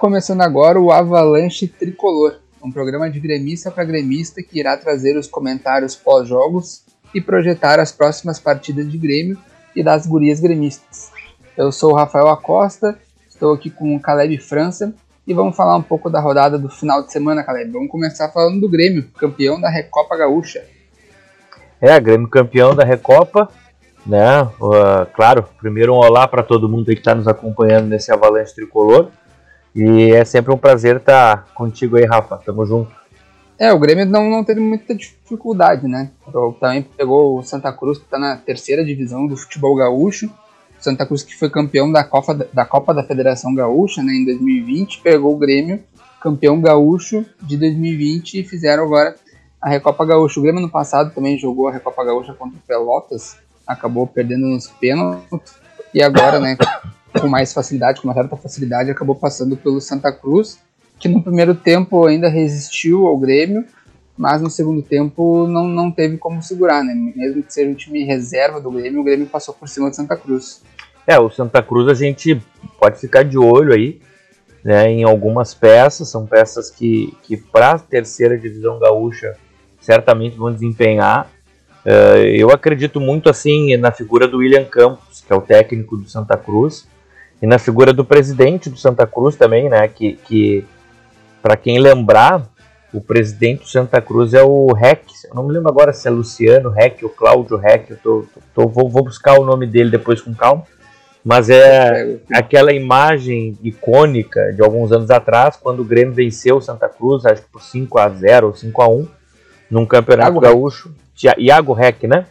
Começando agora o Avalanche Tricolor, um programa de gremista para gremista que irá trazer os comentários pós-jogos e projetar as próximas partidas de Grêmio e das gurias gremistas. Eu sou o Rafael Acosta, estou aqui com o Caleb França e vamos falar um pouco da rodada do final de semana, Caleb. Vamos começar falando do Grêmio, campeão da Recopa Gaúcha. É, Grêmio campeão da Recopa, né? Uh, claro, primeiro um olá para todo mundo que está nos acompanhando nesse Avalanche Tricolor. E é sempre um prazer estar contigo aí, Rafa. Tamo junto. É, o Grêmio não, não teve muita dificuldade, né? Também pegou o Santa Cruz, que está na terceira divisão do futebol gaúcho. Santa Cruz, que foi campeão da Copa da, Copa da Federação Gaúcha né, em 2020, pegou o Grêmio, campeão gaúcho de 2020, e fizeram agora a Recopa Gaúcha. O Grêmio no passado também jogou a Recopa Gaúcha contra o Pelotas, acabou perdendo nos pênaltis, e agora, né, com mais facilidade, com uma certa facilidade, acabou passando pelo Santa Cruz, que no primeiro tempo ainda resistiu ao Grêmio, mas no segundo tempo não, não teve como segurar, né? Mesmo que seja um time reserva do Grêmio, o Grêmio passou por cima do Santa Cruz. É, o Santa Cruz a gente pode ficar de olho aí, né, em algumas peças, são peças que, que para a terceira divisão gaúcha certamente vão desempenhar. Uh, eu acredito muito assim na figura do William Campos, que é o técnico do Santa Cruz, e na figura do presidente do Santa Cruz também, né? Que, que para quem lembrar, o presidente do Santa Cruz é o Rec. Eu não me lembro agora se é Luciano Rec ou Cláudio Rec. Eu tô, tô, vou, vou, buscar o nome dele depois com calma. Mas é aquela imagem icônica de alguns anos atrás, quando o Grêmio venceu o Santa Cruz, acho que por 5 a 0 ou 5 a 1 num campeonato gaúcho. Iago Rec, né?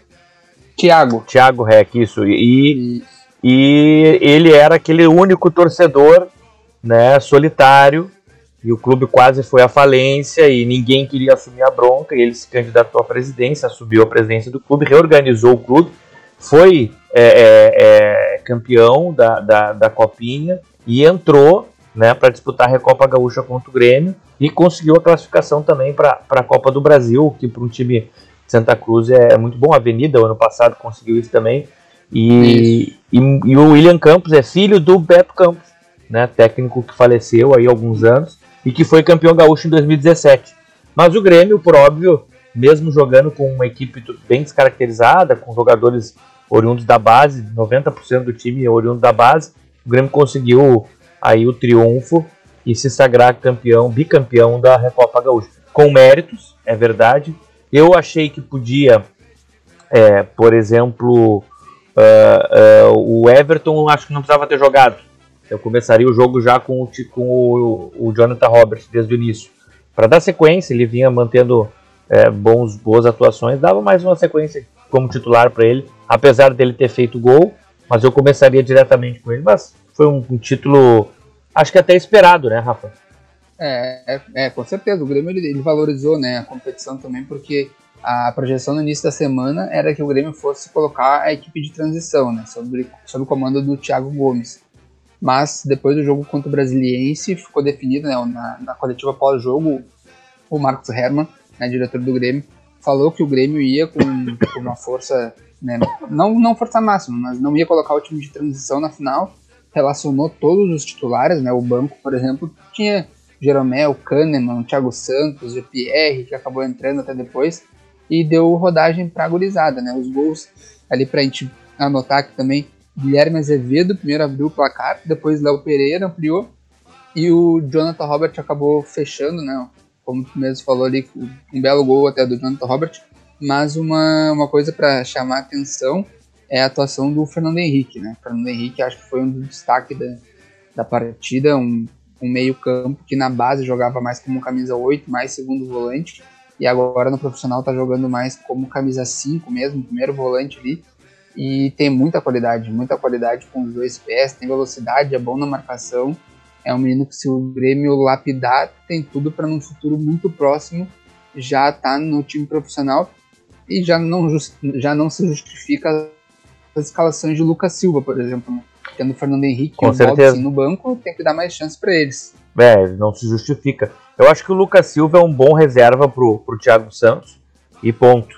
Tiago. Tiago Rec, isso. E, isso. E ele era aquele único torcedor, né, solitário, e o clube quase foi à falência e ninguém queria assumir a bronca, e ele se candidatou à presidência, assumiu a presidência do clube, reorganizou o clube, foi é, é, é, campeão da, da, da Copinha e entrou né, para disputar a Recopa Gaúcha contra o Grêmio e conseguiu a classificação também para a Copa do Brasil, que para um time de Santa Cruz é, é muito bom. A Avenida, ano passado, conseguiu isso também. E, e, e, o William Campos é filho do Beto Campos, né, técnico que faleceu aí há alguns anos e que foi campeão gaúcho em 2017. Mas o Grêmio, por óbvio, mesmo jogando com uma equipe bem descaracterizada, com jogadores oriundos da base, 90% do time é oriundo da base, o Grêmio conseguiu aí o triunfo e se sagrar campeão, bicampeão da Recopa Gaúcha. Com méritos, é verdade. Eu achei que podia, é, por exemplo, Uh, uh, o Everton acho que não precisava ter jogado. Eu começaria o jogo já com o, com o, o Jonathan Roberts desde o início. Para dar sequência, ele vinha mantendo é, bons, boas atuações, dava mais uma sequência como titular para ele, apesar dele ter feito gol, mas eu começaria diretamente com ele. Mas foi um, um título, acho que até esperado, né, Rafa? É, é, é com certeza. O Grêmio ele, ele valorizou né, a competição também, porque a projeção no início da semana era que o Grêmio fosse colocar a equipe de transição, né, sob, o comando do Thiago Gomes. Mas depois do jogo contra o Brasiliense, ficou definido, né, na, na coletiva pós-jogo, o Marcos Herman, né, diretor do Grêmio, falou que o Grêmio ia com, com uma força, né, não, não força máxima, mas não ia colocar o time de transição na final, relacionou todos os titulares, né, o banco, por exemplo, tinha Jeromel, Kahneman, Thiago Santos, Pierre, que acabou entrando até depois, e deu rodagem para a gurizada, né? Os gols ali para a gente anotar aqui também, Guilherme Azevedo primeiro abriu o placar, depois Léo Pereira ampliou e o Jonathan Robert acabou fechando, né? Como tu mesmo falou ali, um belo gol até do Jonathan Robert, mas uma, uma coisa para chamar atenção é a atuação do Fernando Henrique, né? Fernando Henrique acho que foi um dos destaques da, da partida, um, um meio campo que na base jogava mais como camisa 8, mais segundo volante, e agora no profissional tá jogando mais como camisa 5 mesmo, primeiro volante ali. E tem muita qualidade, muita qualidade com os dois pés, tem velocidade, é bom na marcação. É um menino que, se o Grêmio lapidar, tem tudo para num futuro muito próximo já tá no time profissional e já não, já não se justifica as escalações de Lucas Silva, por exemplo. Né? Tendo o Fernando Henrique Com e o Robson no banco, tem que dar mais chance para eles. É, não se justifica. Eu acho que o Lucas Silva é um bom reserva pro, pro Thiago Santos e ponto.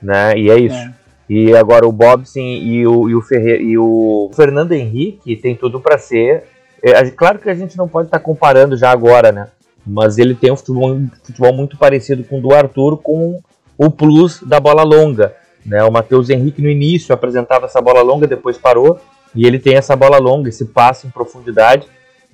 Né? E é isso. É. E agora o Bobson e o, e o, Ferre, e o Fernando Henrique tem tudo para ser É, claro que a gente não pode estar tá comparando já agora, né? Mas ele tem um futebol, um futebol muito parecido com o do Arthur, com o plus da bola longa. Né? O Matheus Henrique no início apresentava essa bola longa, depois parou, e ele tem essa bola longa, esse passe em profundidade,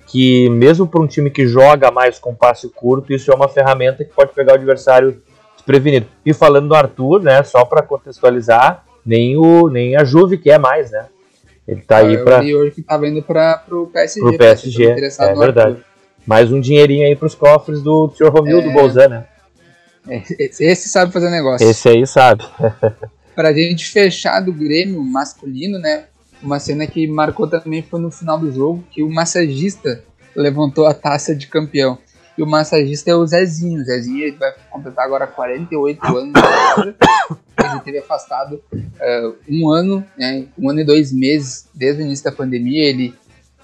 que mesmo para um time que joga mais com passe curto, isso é uma ferramenta que pode pegar o adversário desprevenido. E falando do Arthur, né, só para contextualizar, nem o nem a Juve que é mais, né? Ele tá aí para E hoje que tá vendo para o PSG. Pro PSG, é verdade. Arthur. Mais um dinheirinho aí para os cofres do Sr. Romildo é... Bolzan, né? É, esse sabe fazer negócio. Esse aí sabe. pra gente fechar do Grêmio masculino, né? Uma cena que marcou também foi no final do jogo, que o massagista levantou a taça de campeão. E o massagista é o Zezinho. O Zezinho vai completar agora 48 anos. ele teve afastado uh, um ano, né, um ano e dois meses desde o início da pandemia. Ele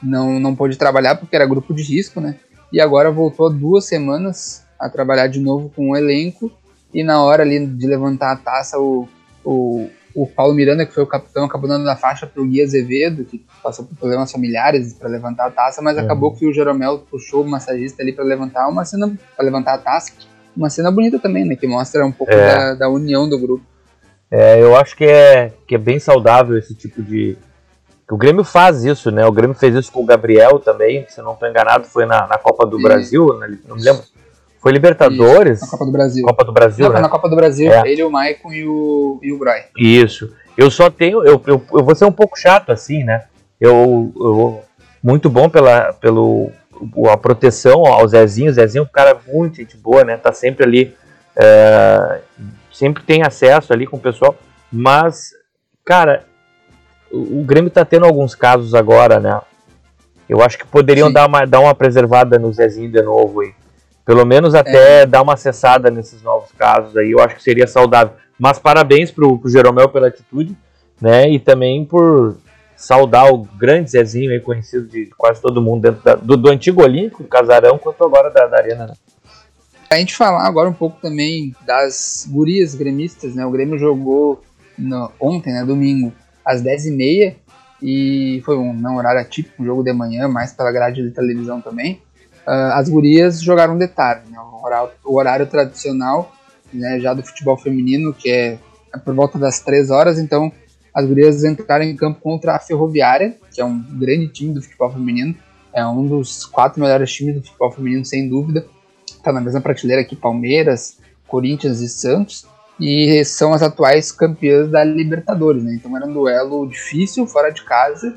não, não pôde trabalhar porque era grupo de risco, né? E agora voltou duas semanas a trabalhar de novo com o elenco. E na hora ali de levantar a taça, o, o, o Paulo Miranda, que foi o capitão, acabou dando a faixa para o Gui Azevedo, que passou por problemas familiares para levantar a taça, mas uhum. acabou que o Jeromel puxou o massagista ali para levantar uma cena, para levantar a taça. Uma cena bonita também, né? Que mostra um pouco é. da, da, união do grupo. É, eu acho que é, que é bem saudável esse tipo de. O Grêmio faz isso, né? O Grêmio fez isso com o Gabriel também, se não estou enganado, foi na, na Copa do Brasil, né? não me lembro foi Libertadores? Isso, na Copa do Brasil. Copa do Brasil, Não, né? na Copa do Brasil, é. ele, o Maicon e o, e o Groy. Isso. Eu só tenho... Eu, eu, eu vou ser um pouco chato assim, né? Eu... eu muito bom pela pelo, a proteção ao Zezinho. O Zezinho é um cara muito gente boa, né? Tá sempre ali... É, sempre tem acesso ali com o pessoal. Mas, cara, o, o Grêmio tá tendo alguns casos agora, né? Eu acho que poderiam dar uma, dar uma preservada no Zezinho de novo aí. Pelo menos até é. dar uma acessada nesses novos casos aí, eu acho que seria saudável. Mas parabéns pro, pro Jeromel pela atitude, né? E também por saudar o grande Zezinho aí, conhecido de quase todo mundo dentro da, do, do antigo Olímpico, do Casarão, quanto agora da, da Arena, né? A gente falar agora um pouco também das gurias gremistas, né? O Grêmio jogou no, ontem, né? Domingo, às 10h30 e foi um não horário atípico, um jogo de manhã, mais pela grade de televisão também uh, as gurias jogaram de tarde, né? o, horário, o, horário, tradicional né, já do futebol feminino, que é, é, por volta das 3 horas, então as gurias entraram em campo contra a Ferroviária, que é um grande time do futebol feminino, é um dos quatro melhores times do futebol feminino, sem dúvida, está na mesma prateleira que Palmeiras, Corinthians e Santos, e são as atuais campeãs da Libertadores, né? Então era um duelo difícil, fora de casa.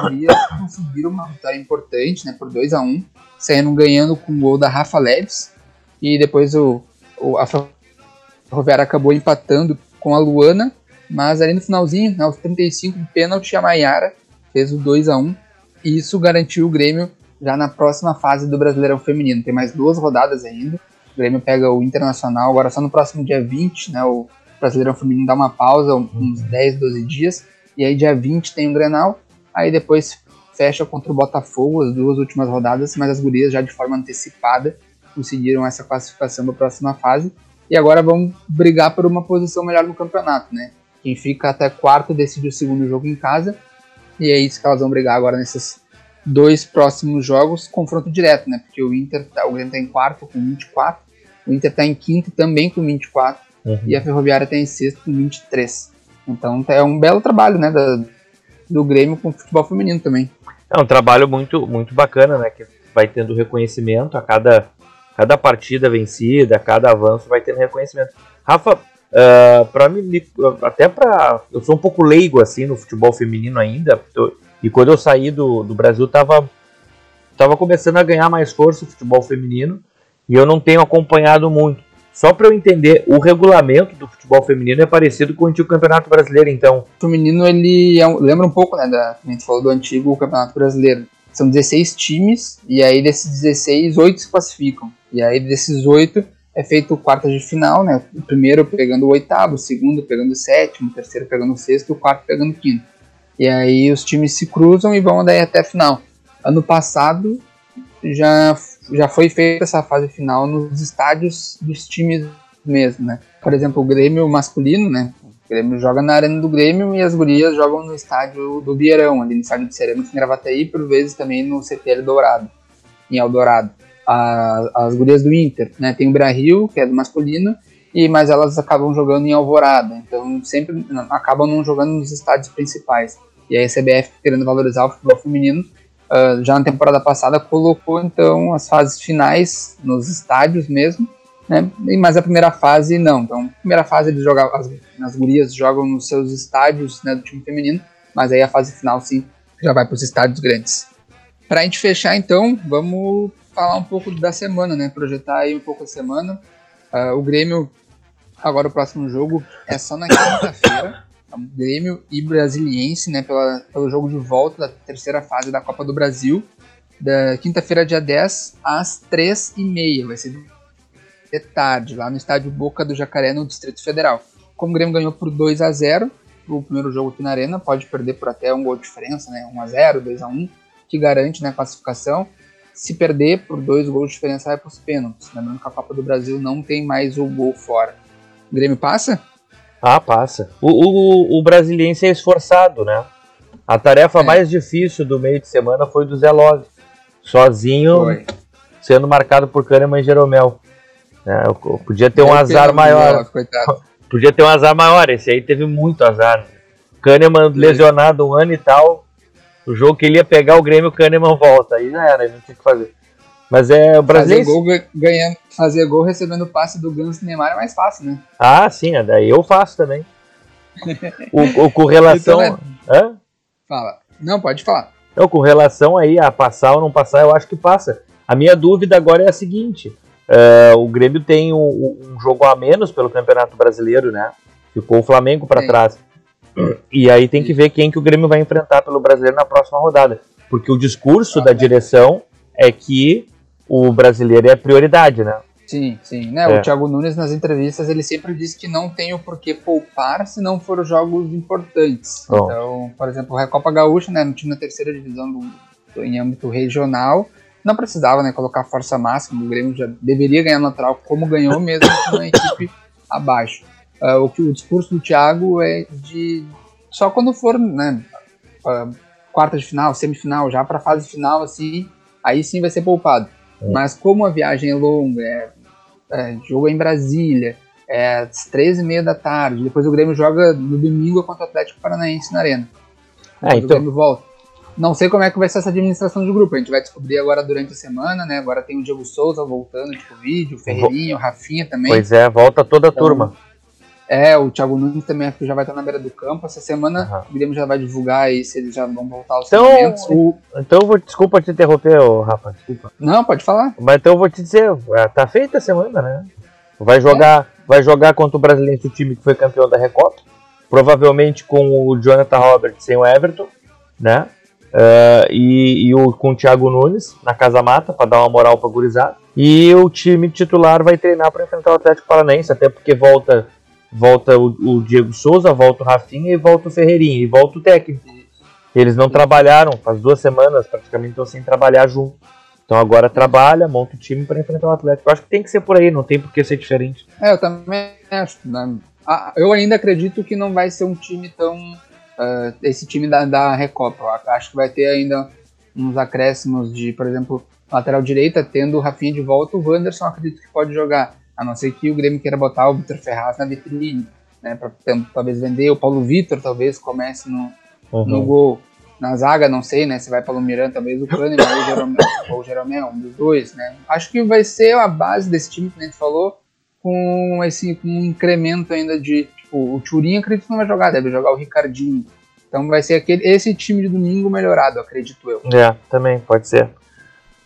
Gurias conseguiram uma vitória importante, né? Por 2 a 1 um, saindo ganhando com o gol da Rafa Leves. E depois o, o a Ferroviária acabou empatando com a Luana. Mas ali no finalzinho, aos 35 de pênalti, a Maiara fez o 2 a 1 E isso garantiu o Grêmio já na próxima fase do Brasileirão Feminino. Tem mais duas rodadas ainda. O Grêmio pega o Internacional agora só no próximo dia 20, né? O Brasileirão Feminino dá uma pausa, uns 10, 12 dias. E aí dia 20 tem o Grenal. Aí depois fecha contra o Botafogo as duas últimas rodadas, mas as gurias já de forma antecipada conseguiram essa classificação para a próxima fase e agora vão brigar por uma posição melhor no campeonato, né? Quem fica até quarto decide o segundo jogo em casa e é isso que elas vão brigar agora nesses dois próximos jogos, confronto direto, né? Porque o Inter, tá, o Grêmio está em quarto com 24, o Inter está em quinto também com 24 uhum. e a Ferroviária está em sexto com 23. Então é um belo trabalho, né? Da, do Grêmio com o futebol feminino também. É um trabalho muito, muito bacana, né? Que vai tendo reconhecimento a cada, cada partida vencida, a cada avanço vai tendo reconhecimento. Rafa, uh, ah, para mim, até para. Eu sou um pouco leigo assim no futebol feminino ainda, e quando eu saí do, do Brasil, tava, tava começando a ganhar mais força o futebol feminino, e eu não tenho acompanhado muito. Só para eu entender, o regulamento do futebol feminino é parecido com o antigo Campeonato Brasileiro, então. O feminino, ele é um, lembra um pouco, né, da, a gente falou do antigo Campeonato Brasileiro. São 16 times, e aí desses 16, 8 se classificam. E aí desses 8 é feito quartas de final, né? O primeiro pegando o oitavo, o segundo pegando o sétimo, o terceiro pegando o sexto o quarto pegando o quinto. E aí os times se cruzam e vão daí até a final. Ano passado já já foi feita essa fase final nos estádios dos times mesmo, né? Por exemplo, o Grêmio masculino, né? O Grêmio joga na arena do Grêmio e as gurias jogam no estádio do Vieirão, ali no estádio de Cerâmica em Gravataí, por vezes também no CTL Dourado, em Eldorado. A, as gurias do Inter, né? Tem o Brasil, que é do masculino, e mas elas acabam jogando em Alvorada, então sempre acabam não jogando nos estádios principais. E aí a CBF querendo valorizar o futebol feminino, uh, já na temporada passada colocou então as fases finais nos estádios mesmo, né? Mas a primeira fase não. Então, a primeira fase eles jogam, as, as gurias jogam nos seus estádios né, do time feminino, mas aí a fase final sim já vai para os estádios grandes. Para a gente fechar então, vamos falar um pouco da semana, né? Projetar aí um pouco a semana. Uh, o Grêmio, agora o próximo jogo é só na quinta-feira. Grêmio e Brasiliense, né? Pela, pelo jogo de volta da terceira fase da Copa do Brasil. Da quinta-feira, dia 10, às 3h30. Vai ser de tarde, lá no estádio Boca do Jacaré, no Distrito Federal. Como o Grêmio ganhou por 2 a 0 o primeiro jogo aqui na Arena, pode perder por até um gol de diferença, né? 1 a 0 2 a 1 que garante né, a classificação. Se perder por dois gols de diferença, vai para os pênaltis. Lembrando que a Copa do Brasil não tem mais o gol fora. O Grêmio passa? Ah, passa. O, o, o brasiliense é esforçado, né? A tarefa é. mais difícil do meio de semana foi do Zé Love. Sozinho, foi. sendo marcado por Kahneman e Jeromel. É, podia ter um azar maior. podia ter um azar maior. Esse aí teve muito azar. Kahneman lesionado um ano e tal. O jogo que ele ia pegar o Grêmio, o Kahneman volta. Aí já era, não tinha o que fazer. Mas é o brasileiro. Fazer gol, ganhando, fazer gol recebendo o passe do Ganso Neymar é mais fácil, né? Ah, sim, é, daí eu faço também. o, o, com relação. Então, né? Hã? Fala. Não, pode falar. Não, com relação aí a passar ou não passar, eu acho que passa. A minha dúvida agora é a seguinte: Uh, o Grêmio tem um, um, jogo a menos pelo Campeonato Brasileiro, né? Ficou o Flamengo para trás. E aí tem que ver quem que o Grêmio vai enfrentar pelo Brasileiro na próxima rodada. Porque o discurso da direção é que o brasileiro é prioridade, né? Sim, sim. Né? É. O Thiago Nunes, nas entrevistas, ele sempre diz que não tem o porquê poupar se não for jogos importantes. Bom. Então, por exemplo, o Recopa Gaúcha, né, no time da terceira divisão do, do, em âmbito regional, não precisava né, colocar força máxima, o Grêmio já deveria ganhar natural, como ganhou mesmo com uma equipe abaixo. Uh, o que o discurso do Thiago é de só quando for né, uh, quarta de final, semifinal, já para fase final, assim, aí sim vai ser poupado. É. Mas como a viagem é longa, é, é, jogo é em Brasília, é às 13h30 da tarde, depois o Grêmio joga no domingo contra o Atlético Paranaense na Arena. É, então... O Grêmio volta. Não sei como é que vai ser essa administração de grupo. A gente vai descobrir agora durante a semana, né? Agora tem o Diego Souza voltando de Covid, o Ferreirinho, o Rafinha também. Pois é, volta toda a então, turma. É, o Thiago Nunes também acho que já vai estar na beira do campo. Essa semana uhum. o Grêmio já vai divulgar aí se eles já vão voltar aos então, o, então vou, desculpa te interromper, Rafa, desculpa. Não, pode falar. Mas então eu vou te dizer, é, tá feita a semana, né? Vai jogar, é. vai jogar contra o Brasileiro, o time que foi campeão da Recopa. Provavelmente com o Jonathan Roberts sem o Everton, né? Uh, e, e, o, com o Thiago Nunes na Casa Mata para dar uma moral para gurizada. E o time titular vai treinar para enfrentar o Atlético Paranaense, até porque volta volta o, o, Diego Souza, volta o Rafinha e volta o Ferreirinha e volta o técnico. Eles não trabalharam, faz duas semanas praticamente estão sem trabalhar junto. Então agora trabalha, monta o time para enfrentar o Atlético. Eu acho que tem que ser por aí, não tem por que ser diferente. É, eu também acho. Né? Eu ainda acredito que não vai ser um time tão uh, esse time da, da Recopa. Eu acho que vai ter ainda uns acréscimos de, por exemplo, lateral direita, tendo o Rafinha de volta, o Wanderson acredito que pode jogar. A não ser que o Grêmio queira botar o Vitor Ferraz na vitrine, né? Para talvez vender. O Paulo Vitor talvez comece no, uhum. no gol. Na zaga, não sei, né? Se vai Paulo Miranda, talvez o Kahneman ou o Jeromel, ou o Jeromel, um dos dois, né? Acho que vai ser a base desse time que a gente falou, com esse com um incremento ainda de Tipo, o Turin acredito que não vai jogar, deve jogar o Ricardinho. Então vai ser aquele, esse time de domingo melhorado, acredito eu. É, também, pode ser.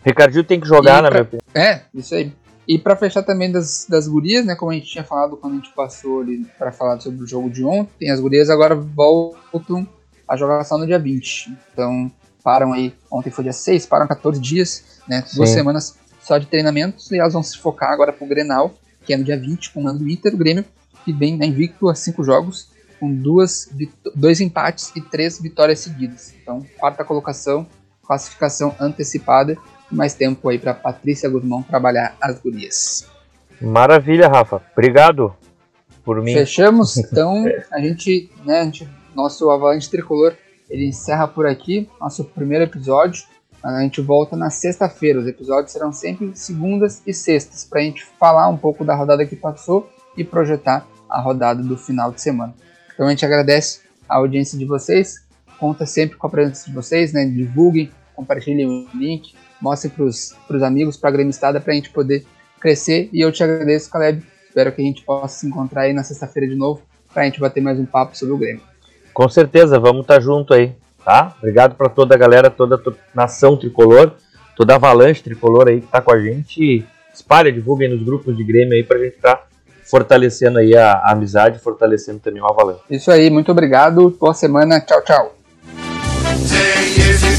Ricardinho tem que jogar, e na minha opinião. É, isso aí. E para fechar também das, das gurias, né, como a gente tinha falado quando a gente passou ali para falar sobre o jogo de ontem, as gurias agora voltam a jogar só no dia 20. Então, param aí, ontem foi dia 6, param 14 dias, né, duas Sim. semanas só de treinamentos, e elas vão se focar agora pro Grenal, que é no dia 20, com o do Inter, o Grêmio que vem né, invicto a cinco jogos, com duas, dois empates e três vitórias seguidas. Então, quarta colocação, classificação antecipada, mais tempo aí para Patrícia Guzmão trabalhar as gurias. Maravilha, Rafa. Obrigado. por mim. Fechamos, então a gente, né, a gente, nosso Avalanche Tricolor, ele encerra por aqui, nosso primeiro episódio. A gente volta na sexta-feira, os episódios serão sempre segundas e sextas, para a gente falar um pouco da rodada que passou e projetar a rodada do final de semana. Então a gente agradece a audiência de vocês, conta sempre com a presença de vocês, né? divulguem, compartilhem o link, mostrem para os amigos, para a gremistada, para a gente poder crescer. E eu te agradeço, Caleb. Espero que a gente possa se encontrar aí na sexta-feira de novo para a gente bater mais um papo sobre o Grêmio. Com certeza, vamos estar tá junto aí, tá? Obrigado para toda a galera, toda a nação tricolor, toda a avalanche tricolor aí que tá com a gente. Espalha, divulguem nos grupos de Grêmio aí para a gente estar tá fortalecendo aí a, a amizade, fortalecendo também o avalanche. Isso aí, muito obrigado, boa semana, tchau, tchau. Sem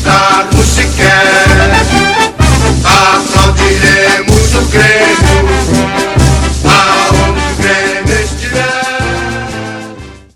sequer, aplaudiremos o Grêmio.